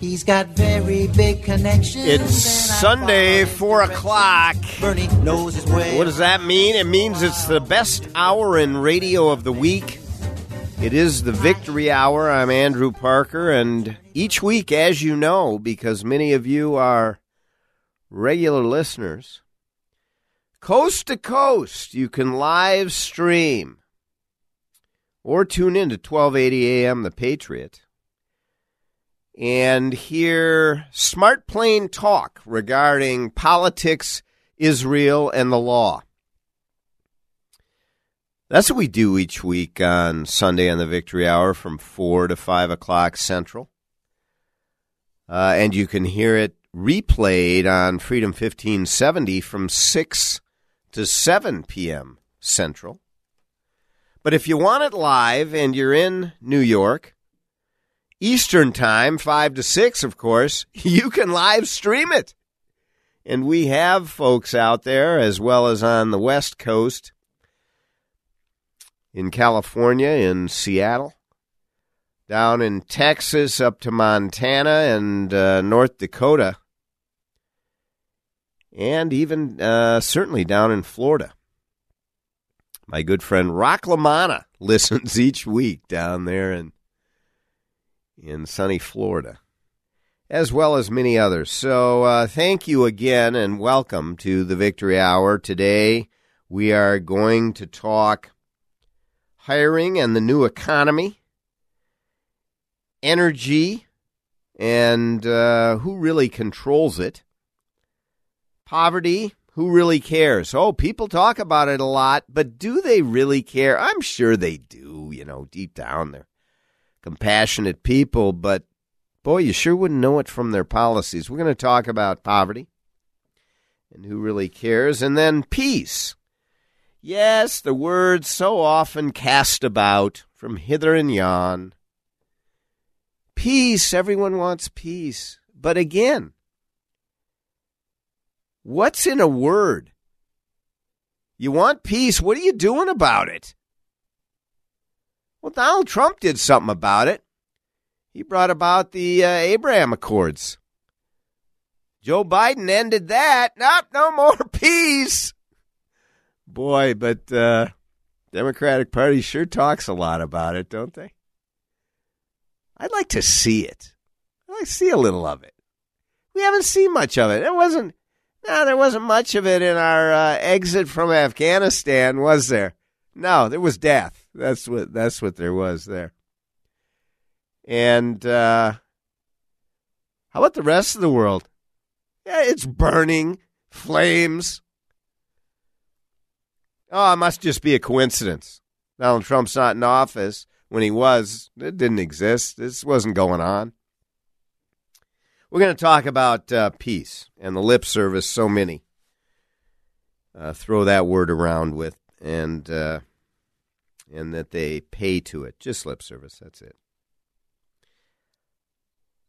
He's got very big connections. It's Sunday, 4 o'clock. Bernie knows his way. What does that mean? It means it's the best hour in radio of the week. It is the Victory Hour. I'm Andrew Parker, and each week, as you know, because many of you are regular listeners, coast to coast, you can live stream or tune in to 1280 AM The Patriot and hear smart plain talk regarding politics, Israel, and the law. That's what we do each week on Sunday on the Victory Hour from 4 to 5 o'clock Central. Uh, and you can hear it replayed on Freedom 1570 from 6 to 7 p.m. Central. But if you want it live and you're in New York, Eastern Time, 5 to 6, of course, you can live stream it. And we have folks out there, as well as on the West Coast, in California, in Seattle, down in Texas, up to Montana and uh, North Dakota, and even uh, certainly down in Florida. My good friend Rock LaManna listens each week down there in in sunny Florida, as well as many others. So, uh, thank you again and welcome to the Victory Hour. Today, we are going to talk hiring and the new economy, energy, and uh, who really controls it, poverty. Who really cares? Oh, people talk about it a lot, but do they really care? I'm sure they do, you know, deep down there compassionate people, but boy, you sure wouldn't know it from their policies. We're going to talk about poverty and who really cares, and then peace. Yes, the word so often cast about from hither and yon. Peace, everyone wants peace. But again, what's in a word? You want peace, what are you doing about it? Well, Donald Trump did something about it. He brought about the uh, Abraham Accords. Joe Biden ended that. Nope, no more peace. Boy, but uh, Democratic Party sure talks a lot about it, don't they? I'd like to see it. I'd like to see a little of it. We haven't seen much of it. It wasn't. No, there wasn't much of it in our uh, exit from Afghanistan, was there? No, there was death. That's what that's what there was there. And uh, how about the rest of the world? Yeah, it's burning, flames. Oh, it must just be a coincidence. Donald Trump's not in office. When he was, it didn't exist. This wasn't going on. We're going to talk about uh, peace and the lip service so many uh, throw that word around with. And uh, and that they pay to it. Just lip service, that's it.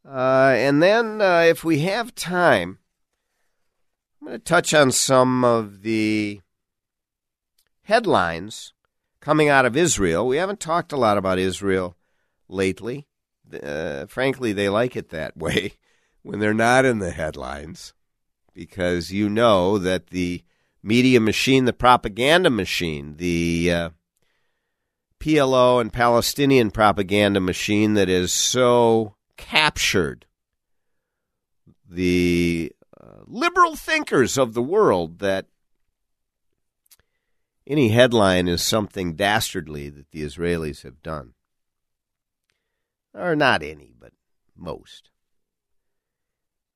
Uh, and then, uh, if we have time, I'm going to touch on some of the headlines coming out of Israel. We haven't talked a lot about Israel lately. Uh, frankly, they like it that way when they're not in the headlines because you know that the media machine, the propaganda machine, the uh, PLO and Palestinian propaganda machine that is so captured the uh, liberal thinkers of the world that any headline is something dastardly that the Israelis have done. Or not any, but most.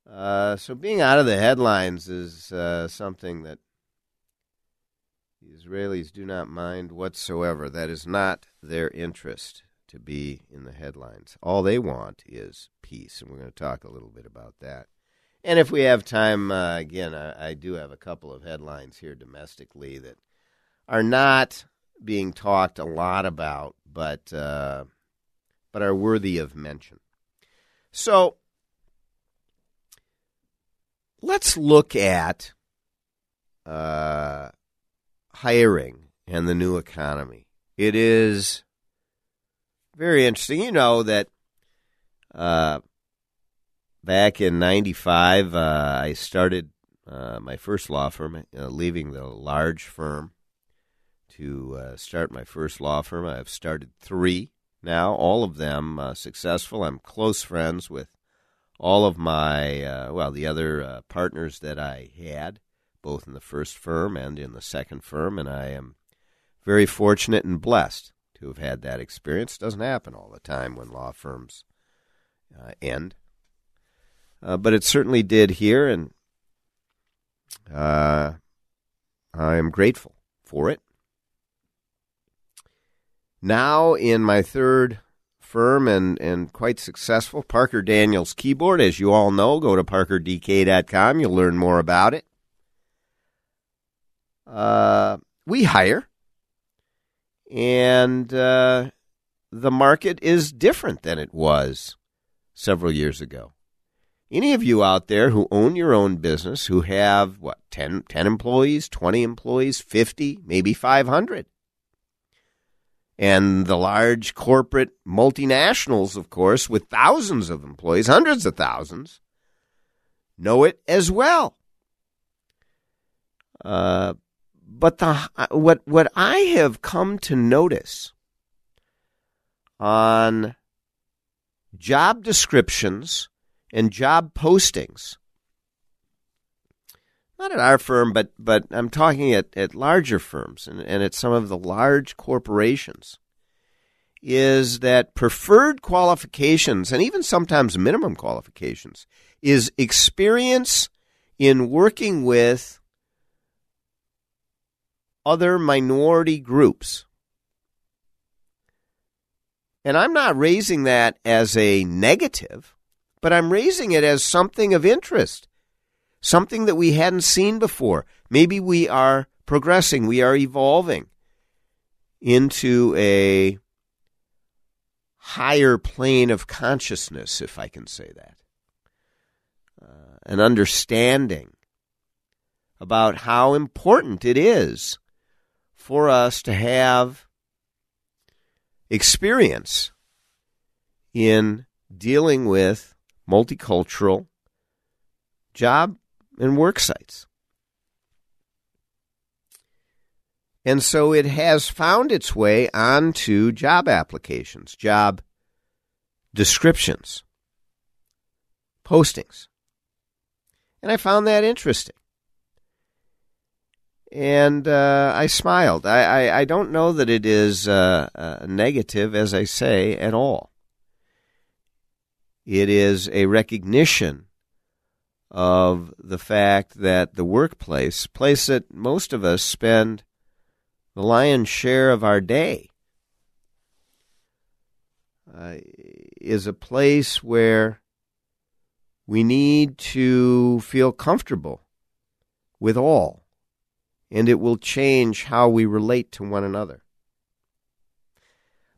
Uh, so being out of the headlines is uh, something that the Israelis do not mind whatsoever. That is not their interest to be in the headlines. All they want is peace, and we're going to talk a little bit about that. And if we have time, uh, again, I, I, do have a couple of headlines here domestically that are not being talked a lot about, but uh, but are worthy of mention. So let's look at uh, hiring and the new economy. It is very interesting. You know that uh, back in '95, uh, I started uh, my first law firm, uh, leaving the large firm to uh, start my first law firm. I've started three now, all of them uh, successful. I'm close friends with all of my, well, the other partners that I had both in the first firm and in the second firm, and I am very fortunate and blessed to have had that experience. It doesn't happen all the time when law firms uh, end, uh, but it certainly did here, and uh, I am grateful for it. Now, in my third firm and, and quite successful, Parker Daniels Kibort, as you all know, go to parkerdk.com. You'll learn more about it. Uh, we hire, and uh, the market is different than it was several years ago. Any of you out there who own your own business, who have, what, 10, 10 employees, 20 employees, 50, maybe 500? And the large corporate multinationals, of course, with thousands of employees, hundreds of thousands, know it as well. Uh, but the what what I have come to notice on job descriptions and job postings not at our firm but but I'm talking at, at larger firms and, and at some of the large corporations is that preferred qualifications and even sometimes minimum qualifications is experience in working with other minority groups. And I'm not raising that as a negative, but I'm raising it as something of interest, something that we hadn't seen before. Maybe we are progressing, we are evolving into a higher plane of consciousness, if I can say that. Uh, an understanding about how important it is for us to have experience in dealing with multicultural job and work sites. And so it has found its way onto job applications, job descriptions, postings. And I found that interesting and uh, I smiled. I, I, I, don't know that it is uh, uh, negative, as I say, at all. It is a recognition of the fact that the workplace, place that most of us spend the lion's share of our day, uh, is a place where we need to feel comfortable with all and it will change how we relate to one another.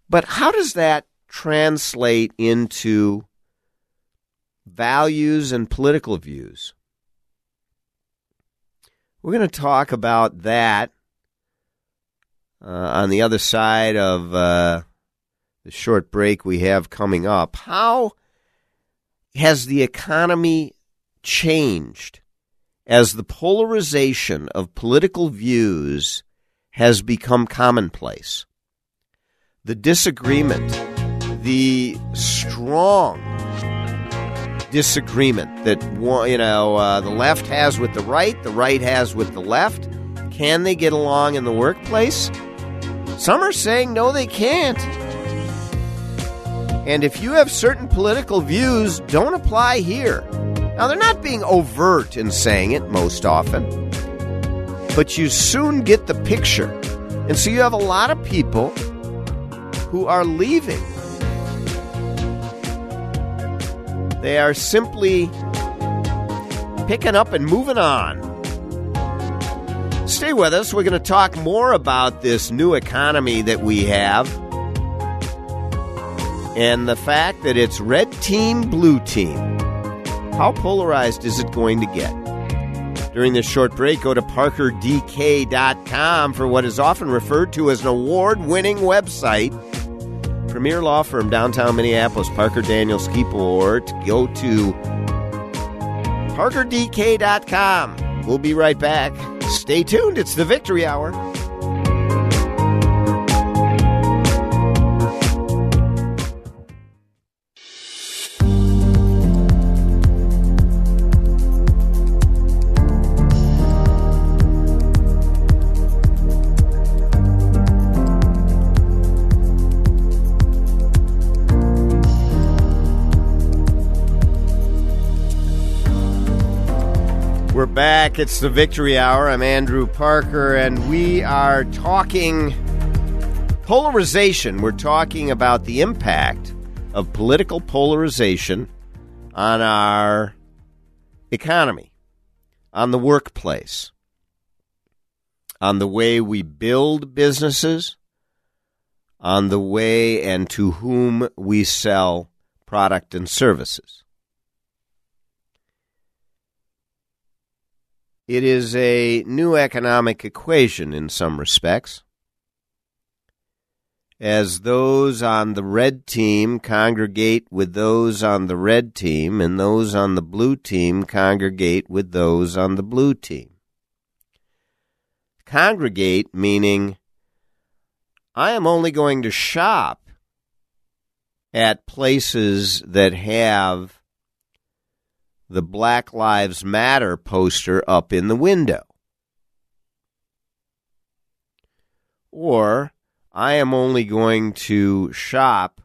But how does that translate into values and political views? We're going to talk about that uh, on the other side of uh, the short break we have coming up. How has the economy changed as the polarization of political views has become commonplace. The disagreement, the strong disagreement that you know uh, the left has with the right, the right has with the left. Can they get along in the workplace? Some are saying no, they can't. And if you have certain political views, don't apply here. Now, they're not being overt in saying it most often, but you soon get the picture. And so you have a lot of people who are leaving. They are simply picking up and moving on. Stay with us. We're going to talk more about this new economy that we have and the fact that it's red team, blue team. How polarized is it going to get? During this short break, go to parkerdk.com for what is often referred to as an award winning website. Premier law firm downtown Minneapolis, Parker Daniels Kibort. Go to parkerdk.com. We'll be right back. Stay tuned. It's the Victory Hour. Back. It's the Victory Hour. I'm Andrew Parker, and we are talking polarization. We're talking about the impact of political polarization on our economy, on the workplace, on the way we build businesses, on the way and to whom we sell product and services. It is a new economic equation in some respects. As those on the red team congregate with those on the red team, and those on the blue team congregate with those on the blue team. Congregate meaning I am only going to shop at places that have the Black Lives Matter poster up in the window. Or I am only going to shop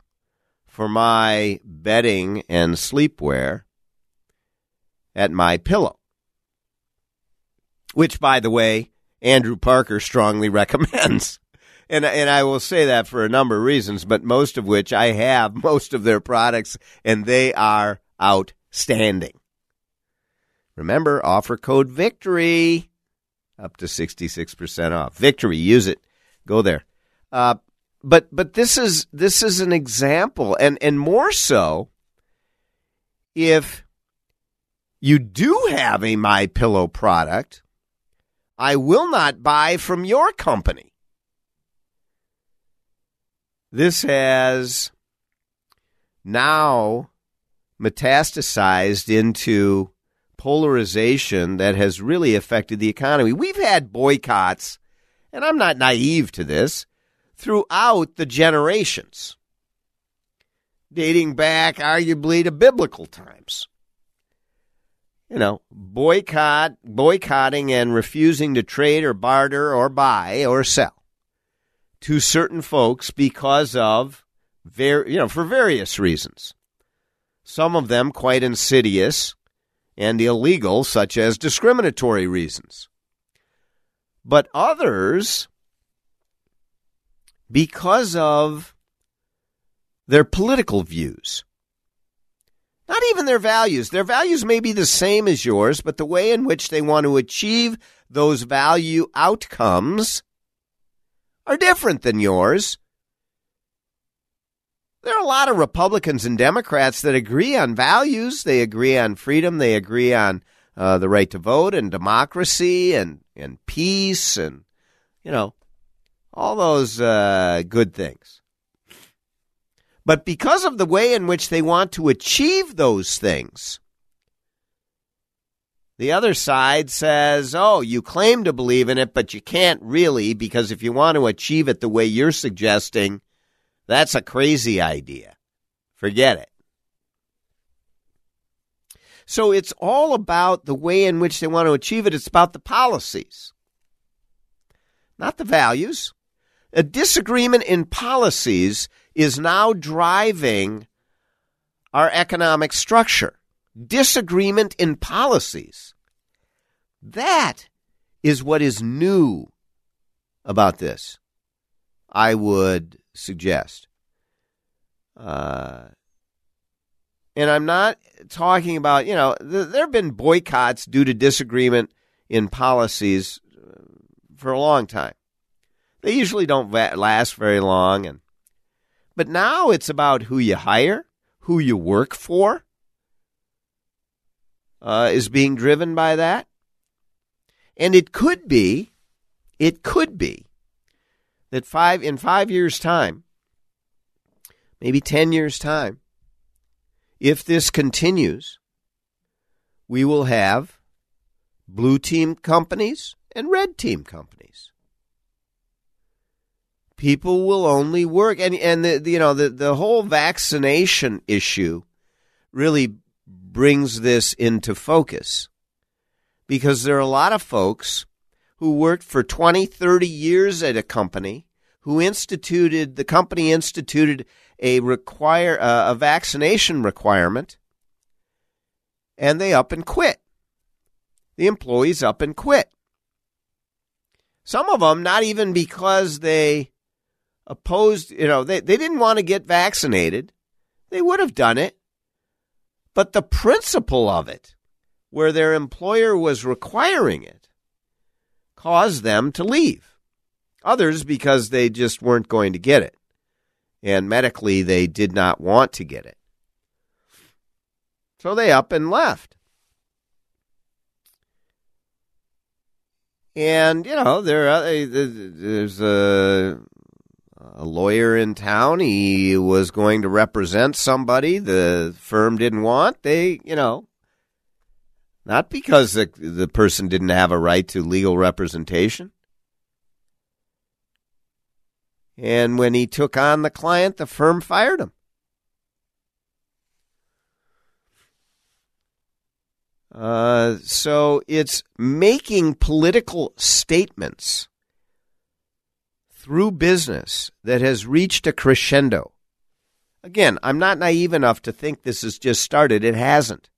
for my bedding and sleepwear at MyPillow. Which, by the way, Andrew Parker strongly recommends. And, and I will say that for a number of reasons, but most of which I have most of their products, and they are outstanding. Remember, offer code VICTORY up to 66% off. Victory, use it. Go there. Uh, but but this is this is an example and and more so if you do have a MyPillow product, I will not buy from your company. This has now metastasized into polarization that has really affected the economy. We've had boycotts, and I'm not naive to this, throughout the generations, dating back arguably to biblical times. You know, boycott, boycotting and refusing to trade or barter or buy or sell to certain folks because of, ver- you know, for various reasons. Some of them quite insidious and illegal, such as discriminatory reasons. But others, because of their political views, not even their values. Their values may be the same as yours, but the way in which they want to achieve those value outcomes are different than yours. There are a lot of Republicans and Democrats that agree on values. They agree on freedom. They agree on uh, the right to vote and democracy and, and peace and, you know, all those uh, good things. But because of the way in which they want to achieve those things, the other side says, oh, you claim to believe in it, but you can't really because if you want to achieve it the way you're suggesting, that's a crazy idea. Forget it. So it's all about the way in which they want to achieve it. It's about the policies, not the values. A disagreement in policies is now driving our economic structure. Disagreement in policies. That is what is new about this, I would suggest. Uh, and I'm not talking about, you know, th- there have been boycotts due to disagreement in policies uh, for a long time. They usually don't va- last very long. And, but now it's about who you hire, who you work for, uh, is being driven by that. And it could be, it could be that five in five years' time, maybe ten years' time, if this continues, we will have blue team companies and red team companies. People will only work, and and the, you know the the whole vaccination issue really brings this into focus because there are a lot of folks who worked for 20, 30 years at a company who instituted the company instituted a require uh, a vaccination requirement and they up and quit. The employees up and quit. Some of them not even because they opposed, you know, they, they didn't want to get vaccinated. They would have done it. But the principle of it, where their employer was requiring it, caused them to leave. Others because they just weren't going to get it. And medically, they did not want to get it. So they up and left. And, you know, there eh, there's a, a lawyer in town. He was going to represent somebody the firm didn't want. They, you know, not because the, the person didn't have a right to legal representation. And when he took on the client, the firm fired him. Uh, so it's making political statements through business that has reached a crescendo. Again, I'm not naive enough to think this has just started. It hasn't.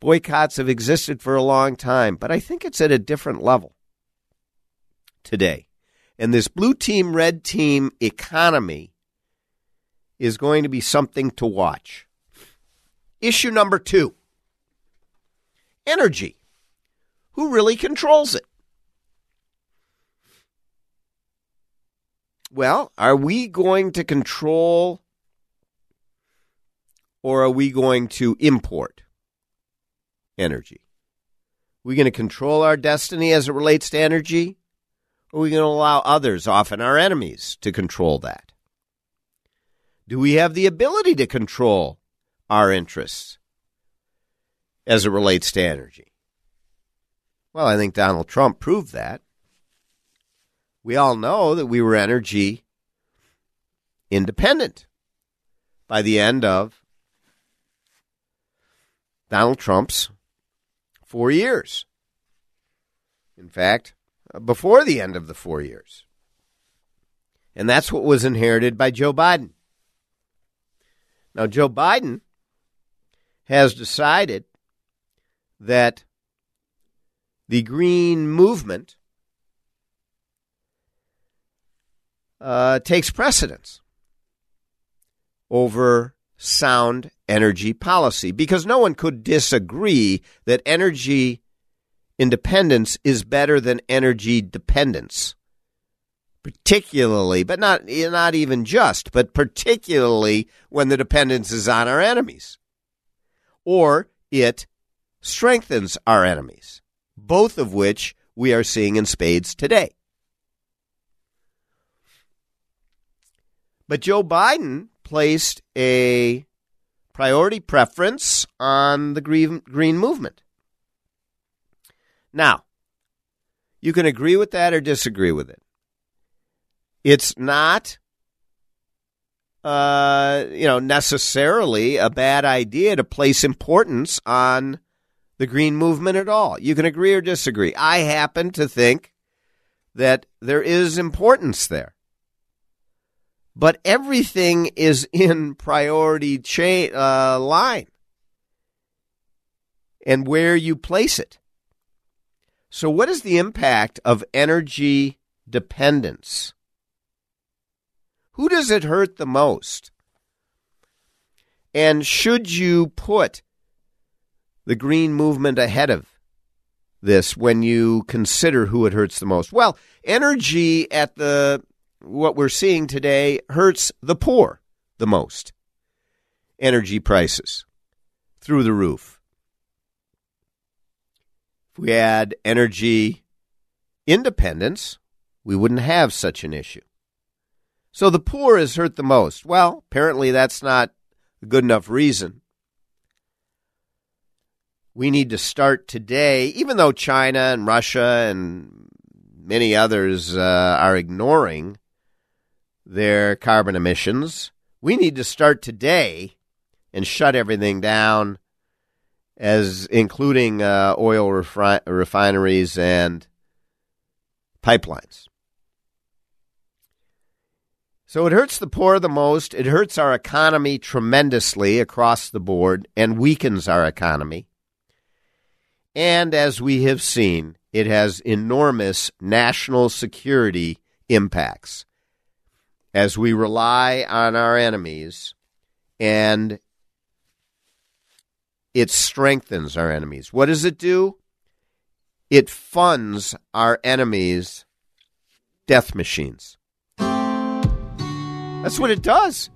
Boycotts have existed for a long time, but I think it's at a different level today. And this blue team, red team economy is going to be something to watch. Issue number two energy. Who really controls it? Well, are we going to control or are we going to import energy? Are we going to control our destiny as it relates to energy? Or are we going to allow others, often our enemies, to control that? Do we have the ability to control our interests as it relates to energy? Well, I think Donald Trump proved that. We all know that we were energy independent by the end of Donald Trump's four years. In fact, before the end of the four years. And that's what was inherited by Joe Biden. Now, Joe Biden has decided that the green movement uh, takes precedence over sound energy policy because no one could disagree that energy independence is better than energy dependence. Particularly, but not not even just, but particularly when the dependence is on our enemies. Or it strengthens our enemies, both of which we are seeing in spades today. But Joe Biden placed a priority preference on the green, green movement. Now, you can agree with that or disagree with it. It's not uh, you know, necessarily a bad idea to place importance on the green movement at all. You can agree or disagree. I happen to think that there is importance there. But everything is in priority cha- uh, line and where you place it. So, what is the impact of energy dependence? Who does it hurt the most? And should you put the green movement ahead of this when you consider who it hurts the most? Well, energy at the what we're seeing today hurts the poor the most. Energy prices through the roof. If we had energy independence, we wouldn't have such an issue. So the poor is hurt the most. Well, apparently that's not a good enough reason. We need to start today, even though China and Russia and many others uh, are ignoring their carbon emissions. We need to start today and shut everything down, as including uh, oil refi- refineries and pipelines. So it hurts the poor the most. It hurts our economy tremendously across the board and weakens our economy. And as we have seen, it has enormous national security impacts as we rely on our enemies and it strengthens our enemies. What does it do? It funds our enemies' death machines. That's what it does.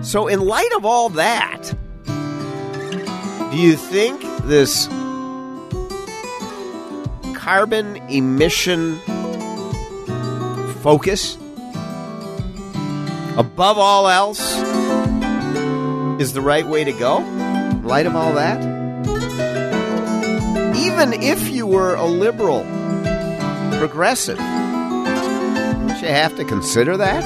So, in light of all that, do you think this carbon emission focus, above all else, is the right way to go? In light of all that? Even if you were a liberal, progressive, don't you have to consider that?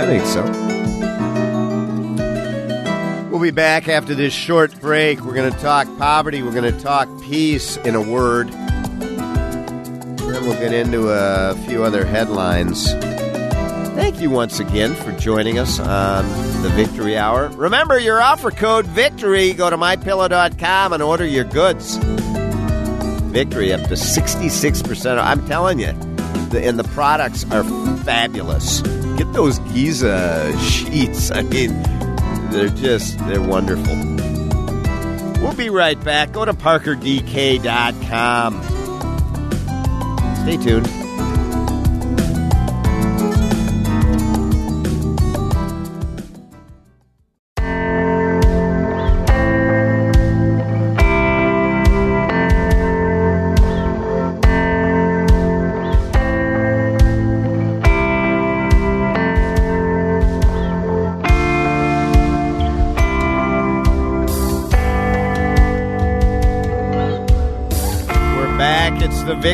I think so. We'll be back after this short break. We're going to talk poverty. We're going to talk peace in a word. Then we'll get into a few other headlines. Thank you once again for joining us on the Victory Hour. Remember your offer code VICTORY. Go to mypillow.com and order your goods. Victory up to 66%. I'm telling you, the, and the products are fabulous. Get those Giza sheets. I mean, they're just, they're wonderful. We'll be right back. Go to parkerdk.com. Stay tuned.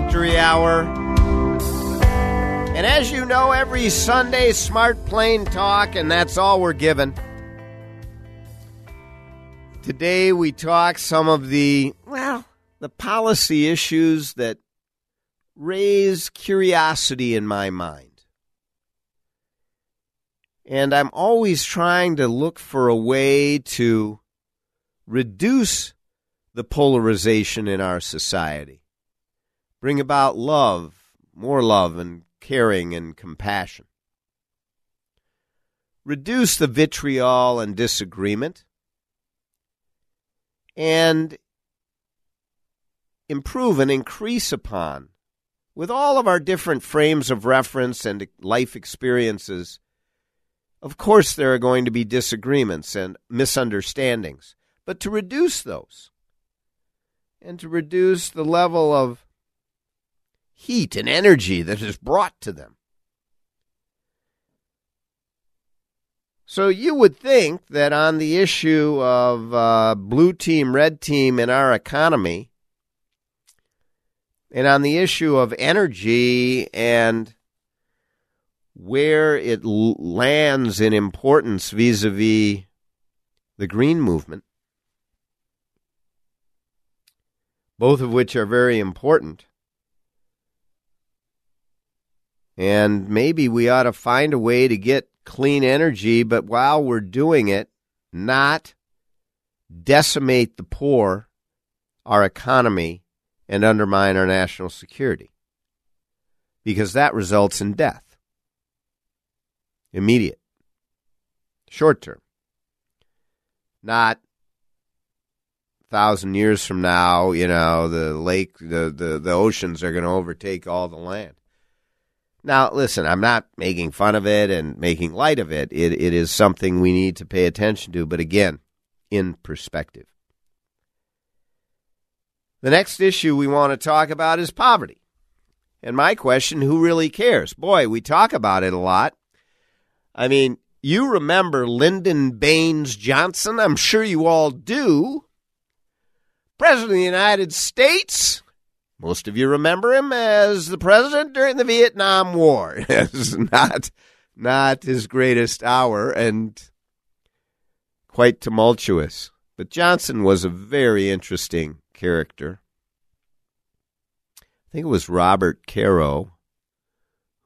Victory Hour. And as you know, every Sunday, Smart plain Talk, and that's all we're given. Today, we talk some of the, well, the policy issues that raise curiosity in my mind. And I'm always trying to look for a way to reduce the polarization in our society bring about love, more love and caring and compassion. Reduce the vitriol and disagreement, and improve and increase upon, with all of our different frames of reference and life experiences. Of course, there are going to be disagreements and misunderstandings, but to reduce those and to reduce the level of heat and energy that is brought to them. So you would think that on the issue of uh, blue team, red team in our economy, And on the issue of energy and where it lands in importance vis a vis the green movement, both of which are very important. And maybe we ought to find a way to get clean energy, but while we're doing it, not decimate the poor, our economy, and undermine our national security. Because that results in death. Immediate. Short term. Not thousand years from now, you know, the lake, the, the, the oceans are going to overtake all the land. Now, listen, I'm not making fun of it and making light of it. It, it is something we need to pay attention to, but again, in perspective. The next issue we want to talk about is poverty. And my question who really cares? Boy, we talk about it a lot. I mean, you remember Lyndon Baines Johnson? I'm sure you all do. President of the United States. Most of you remember him as the president during the Vietnam War. It's not not his greatest hour and quite tumultuous. But Johnson was a very interesting character. I think it was Robert Caro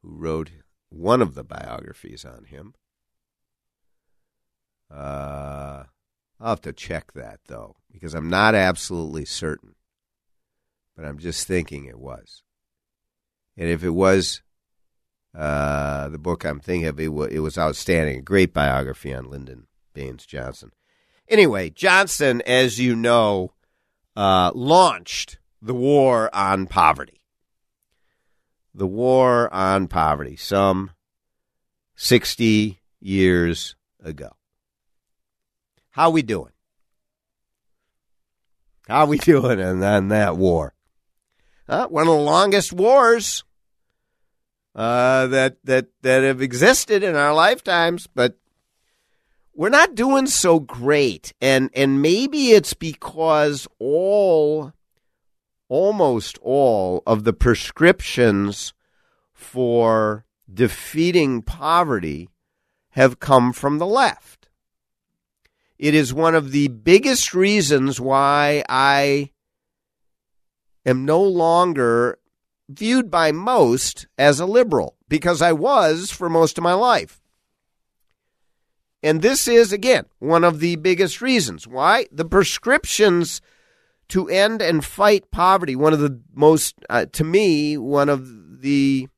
who wrote one of the biographies on him. Uh, I'll have to check that, though, because I'm not absolutely certain. But I'm just thinking it was. And if it was uh, the book I'm thinking of, it, w- it was outstanding. A great biography on Lyndon Baines Johnson. Anyway, Johnson, as you know, uh, launched the war on poverty. The war on poverty, some 60 years ago. How we doing? How we doing in, in that war? Uh, one of the longest wars uh, that that that have existed in our lifetimes, but we're not doing so great, and and maybe it's because all, almost all of the prescriptions for defeating poverty have come from the left. It is one of the biggest reasons why I am no longer viewed by most as a liberal, because I was for most of my life. And this is, again, one of the biggest reasons. Why? The prescriptions to end and fight poverty, one of the most, uh, to me, one of the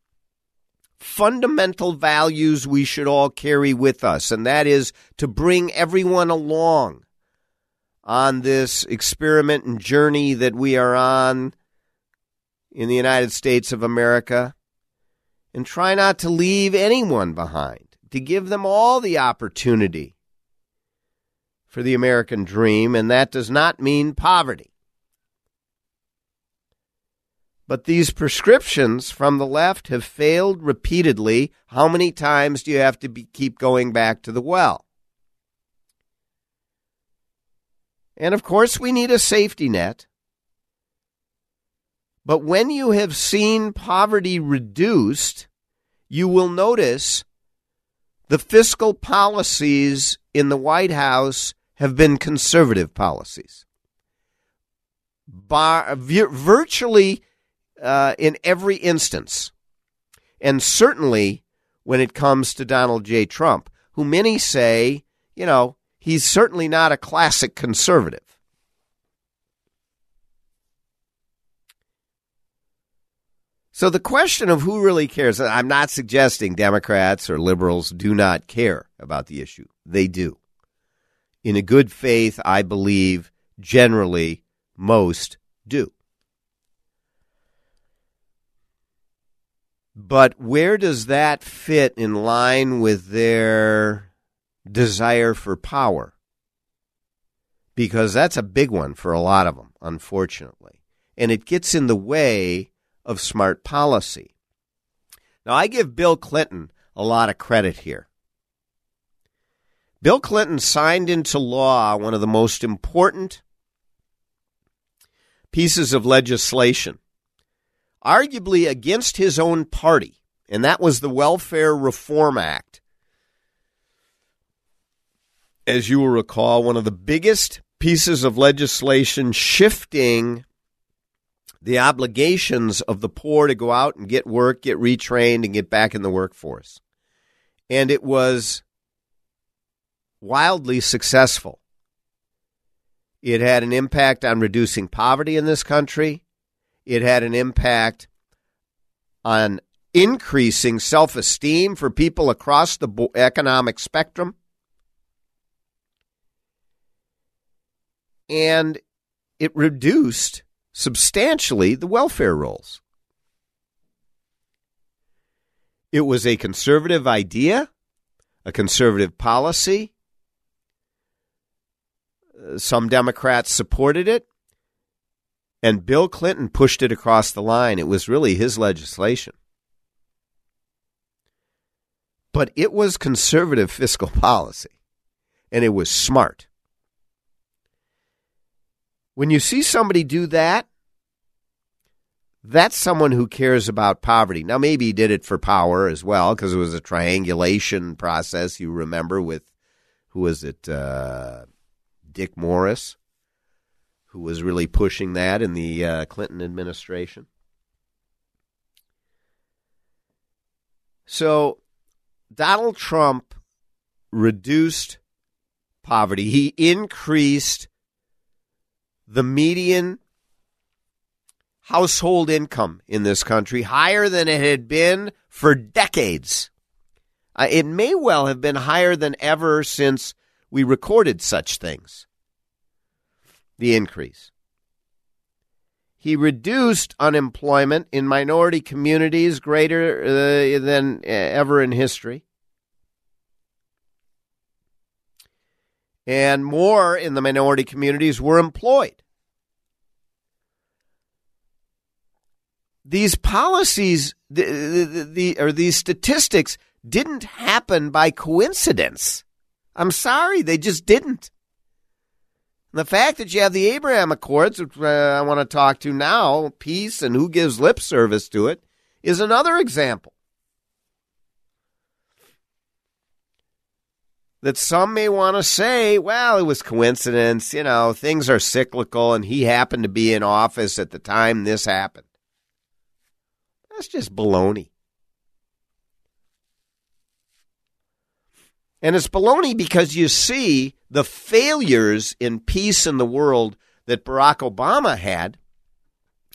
fundamental values we should all carry with us, and that is to bring everyone along on this experiment and journey that we are on in the United States of America, and try not to leave anyone behind to give them all the opportunity for the American dream, and that does not mean poverty. But these prescriptions from the left have failed repeatedly. How many times do you have to be, keep going back to the well? And of course, we need a safety net. But when you have seen poverty reduced, you will notice the fiscal policies in the White House have been conservative policies. Virtually uh, in every instance, and certainly when it comes to Donald J. Trump, who many say, you know, he's certainly not a classic conservative. So the question of who really cares, I'm not suggesting Democrats or liberals do not care about the issue. They do. In a good faith, I believe generally most do. But where does that fit in line with their desire for power? Because that's a big one for a lot of them, unfortunately. And it gets in the way of smart policy. Now, I give Bill Clinton a lot of credit here. Bill Clinton signed into law one of the most important pieces of legislation arguably against his own party, and that was the Welfare Reform Act. As you will recall, one of the biggest pieces of legislation shifting the obligations of the poor to go out and get work, get retrained, and get back in the workforce. And it was wildly successful. It had an impact on reducing poverty in this country. It had an impact on increasing self esteem for people across the economic spectrum. And it reduced substantially the welfare rolls. It was a conservative idea, a conservative policy. Uh, some Democrats supported it, and Bill Clinton pushed it across the line. It was really his legislation. But it was conservative fiscal policy, and it was smart. When you see somebody do that, that's someone who cares about poverty. Now, maybe he did it for power as well because it was a triangulation process. You remember with who was it? Uh, Dick Morris, who was really pushing that in the uh, Clinton administration. So, Donald Trump reduced poverty. He increased the median household income in this country higher than it had been for decades. Uh, it may well have been higher than ever since we recorded such things. The increase. He reduced unemployment in minority communities greater uh, than ever in history. And more in the minority communities were employed. these policies, the, the, the, or these statistics didn't happen by coincidence. I'm sorry, they just didn't. the fact that you have the Abraham Accords, which uh, I want to talk to now, peace and who gives lip service to it, is another example. That some may want to say, well, it was coincidence, you know, things are cyclical, and he happened to be in office at the time this happened. That's just baloney. And it's baloney because you see the failures in peace in the world that Barack Obama had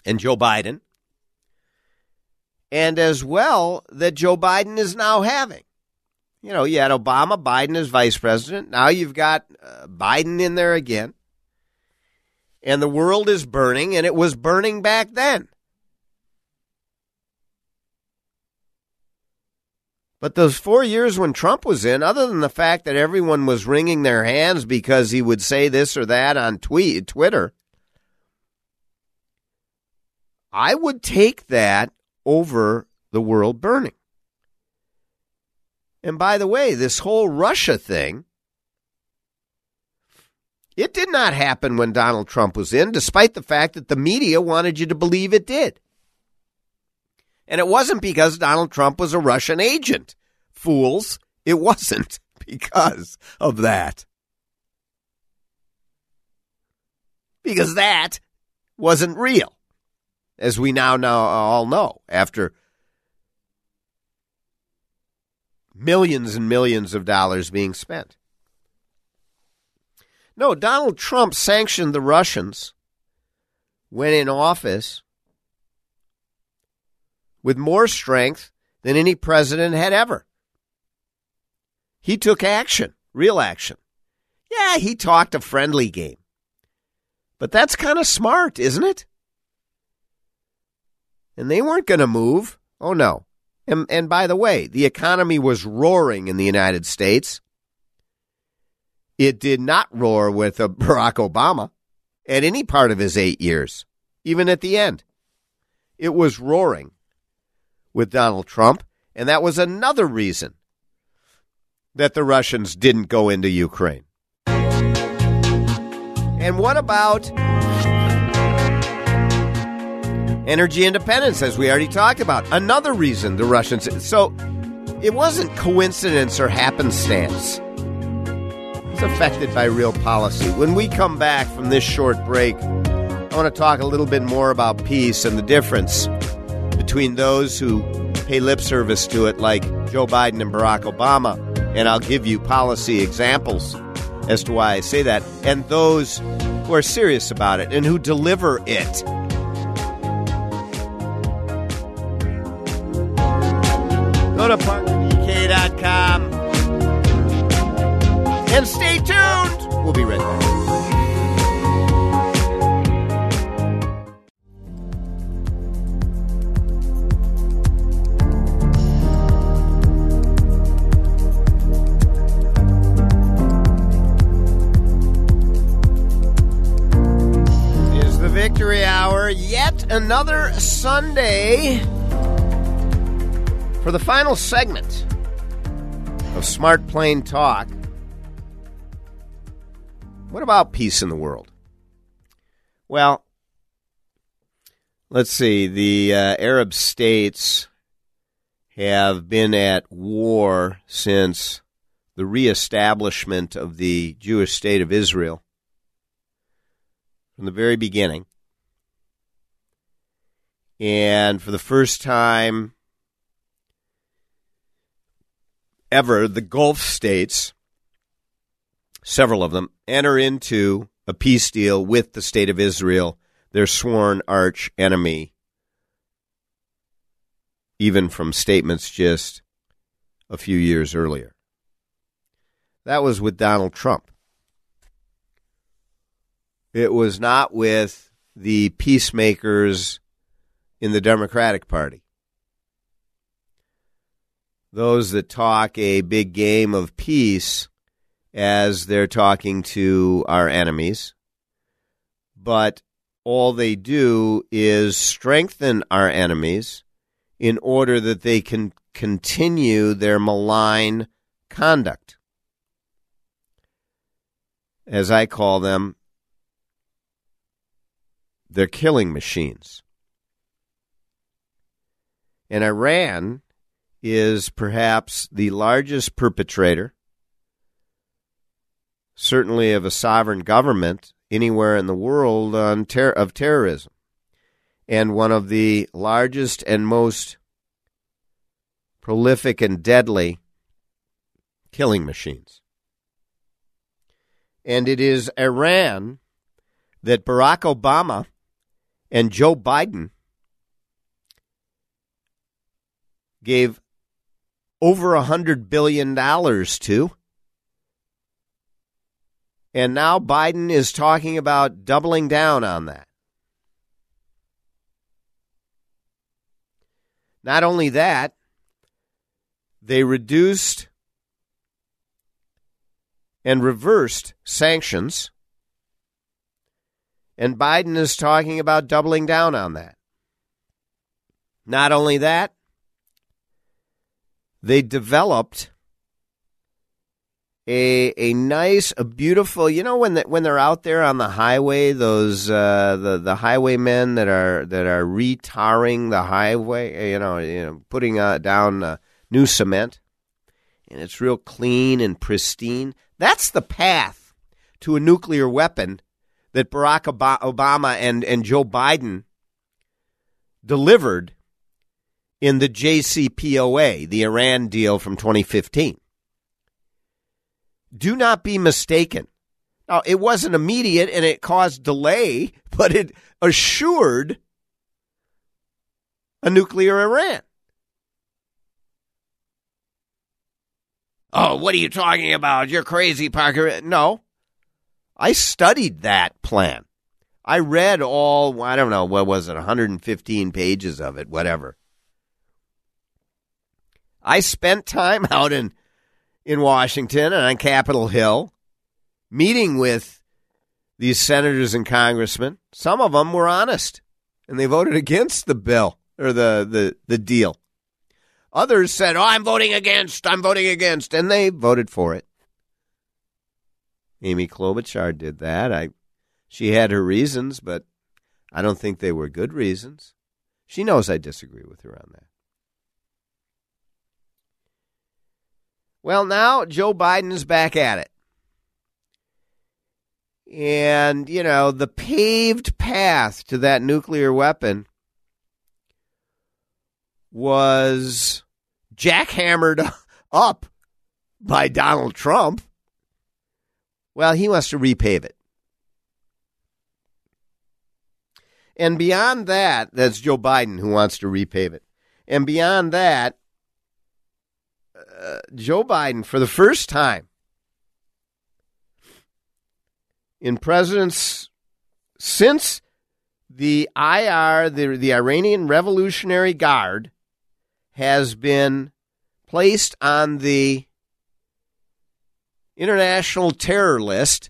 and Joe Biden, and as well that Joe Biden is now having. You know, you had Obama, Biden as vice president. Now you've got uh, Biden in there again. And the world is burning, and it was burning back then. But those four years when Trump was in, other than the fact that everyone was wringing their hands because he would say this or that on tweet, Twitter, I would take that over the world burning. And by the way, this whole Russia thing, it did not happen when Donald Trump was in, despite the fact that the media wanted you to believe it did. And it wasn't because Donald Trump was a Russian agent. Fools, it wasn't because of that. Because that wasn't real, as we now know, all know after millions and millions of dollars being spent. No, Donald Trump sanctioned the Russians when in office with more strength than any president had ever. He took action, real action. Yeah, he talked a friendly game. But that's kind of smart, isn't it? And they weren't going to move. Oh, no. And, and by the way, the economy was roaring in the United States. It did not roar with Barack Obama at any part of his eight years, even at the end. It was roaring with Donald Trump, and that was another reason that the Russians didn't go into Ukraine. And what about Energy independence, as we already talked about. Another reason the Russians. So it wasn't coincidence or happenstance. It's affected by real policy. When we come back from this short break, I want to talk a little bit more about peace and the difference between those who pay lip service to it, like Joe Biden and Barack Obama, and I'll give you policy examples as to why I say that, and those who are serious about it and who deliver it. Sunday for the final segment of Smart Plain Talk? What about peace in the world? Well, let's see. The uh, Arab states have been at war since the reestablishment of the Jewish state of Israel from the very beginning. And for the first time ever, the Gulf states, several of them, enter into a peace deal with the state of Israel, their sworn arch enemy, even from statements just a few years earlier. That was with Donald Trump. It was not with the peacemakers in the Democratic Party. Those that talk a big game of peace as they're talking to our enemies, but all they do is strengthen our enemies in order that they can continue their malign conduct. As I call them, they're killing machines. And Iran is perhaps the largest perpetrator, certainly of a sovereign government anywhere in the world on ter- of terrorism, and one of the largest and most prolific and deadly killing machines. And it is Iran that Barack Obama and Joe Biden gave over a hundred billion dollars to. And now Biden is talking about doubling down on that. Not only that, they reduced and reversed sanctions and Biden is talking about doubling down on that. Not only that, they developed a a nice, a beautiful. You know when when they're out there on the highway, those uh, the the highwaymen that are that are retarring the highway. You know, you know, putting uh, down uh, new cement, and it's real clean and pristine. That's the path to a nuclear weapon that Barack Obama and, and Joe Biden delivered in the JCPOA, the Iran deal from 2015. Do not be mistaken. Now, it wasn't immediate and it caused delay, but it assured a nuclear Iran. Oh, what are you talking about? You're crazy, Parker. No, I studied that plan. I read all, I don't know, what was it, 115 pages of it, whatever. I spent time out in, in Washington and on Capitol Hill meeting with these senators and congressmen. Some of them were honest and they voted against the bill or the, the, the deal. Others said, Oh, I'm voting against, I'm voting against, and they voted for it. Amy Klobuchar did that. I, she had her reasons, but I don't think they were good reasons. She knows I disagree with her on that. Well, now Joe Biden is back at it. And, you know, the paved path to that nuclear weapon was jackhammered up by Donald Trump. Well, he wants to repave it. And beyond that, that's Joe Biden who wants to repave it. And beyond that, uh, Joe Biden, for the first time in presidents since the IR, the, the Iranian Revolutionary Guard, has been placed on the international terror list,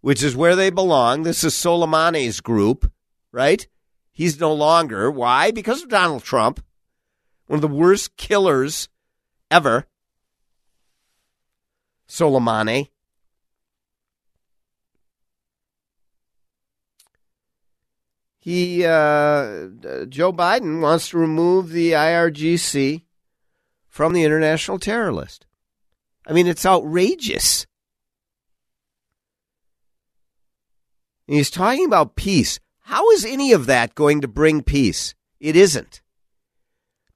which is where they belong. This is Soleimani's group, right? He's no longer. Why? Because of Donald Trump, one of the worst killers ever. Soleimani. He, uh, Joe Biden wants to remove the IRGC from the international terror list. I mean, it's outrageous. he's talking about peace. How is any of that going to bring peace? It isn't.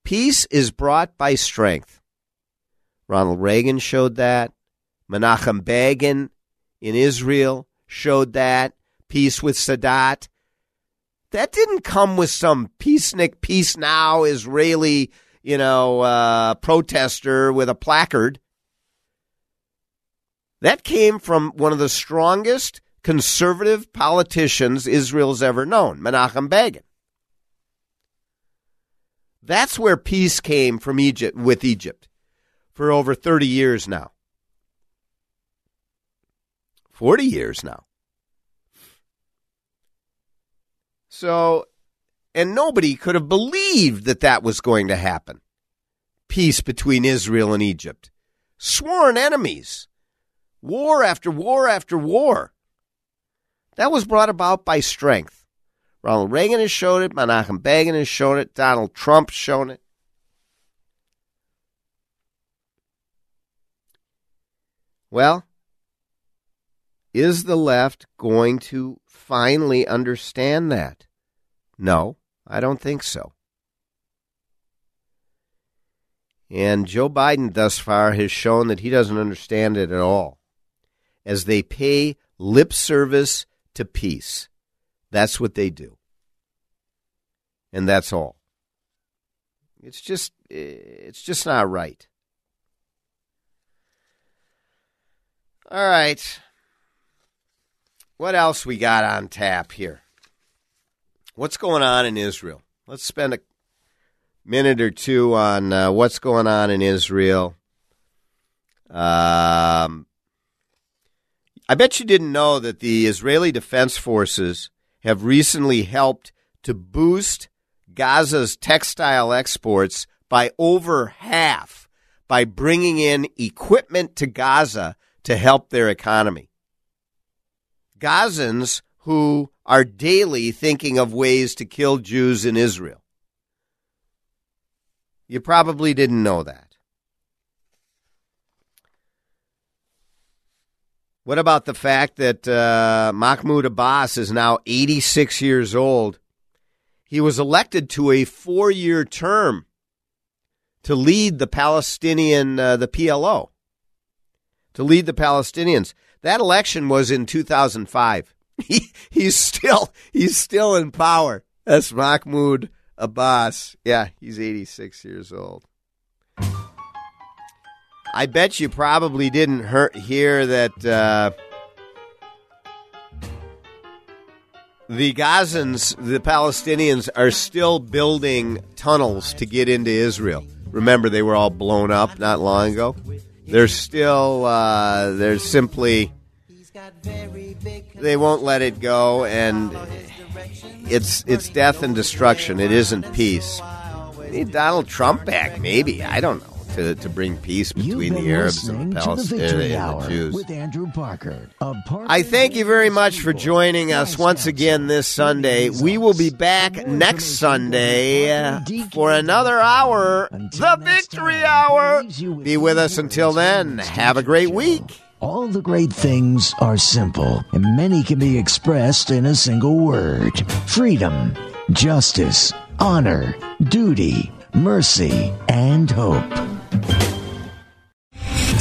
Peace is brought by strength. Ronald Reagan showed that. Menachem Begin in Israel showed that. Peace with Sadat. That didn't come with some peacenik, peace now Israeli, you know, uh, protester with a placard. That came from one of the strongest conservative politicians Israel's ever known, Menachem Begin. That's where peace came from Egypt with Egypt for over 30 years now. 40 years now. So, and nobody could have believed that that was going to happen. Peace between Israel and Egypt. Sworn enemies. War after war after war. That was brought about by strength. Ronald Reagan has shown it. Menachem Begin has shown it. Donald Trump's shown it. Well, is the left going to finally understand that? No, I don't think so. And Joe Biden thus far has shown that he doesn't understand it at all. As they pay lip service to peace, that's what they do. And that's all. It's just it's just not right. All right. What else we got on tap here? What's going on in Israel? Let's spend a minute or two on uh, what's going on in Israel. Um, I bet you didn't know that the Israeli Defense Forces have recently helped to boost Gaza's textile exports by over half by bringing in equipment to Gaza to help their economy. Gazans who are daily thinking of ways to kill Jews in Israel. You probably didn't know that. What about the fact that uh, Mahmoud Abbas is now 86 years old? He was elected to a four year term to lead the Palestinian, uh, the PLO, to lead the Palestinians. That election was in 2005. He, he's still he's still in power. That's Mahmoud Abbas. Yeah, he's 86 years old. I bet you probably didn't hear, that uh, the Gazans, the Palestinians, are still building tunnels to get into Israel. Remember, they were all blown up not long ago. They're still, uh, they're simply, they won't let it go, and it's it's death and destruction. It isn't peace. Need Donald Trump back, maybe. I don't know. To, to bring peace between the Arabs and the Palestinians and the Jews. with Andrew Parker. Parker I thank you very much for joining us once again this Sunday. We will be back next Sunday uh, for another hour, the Victory Hour. Be with us until then. Have a great week. All the great things are simple, and many can be expressed in a single word freedom, justice, honor, duty, mercy, and hope. Thank you.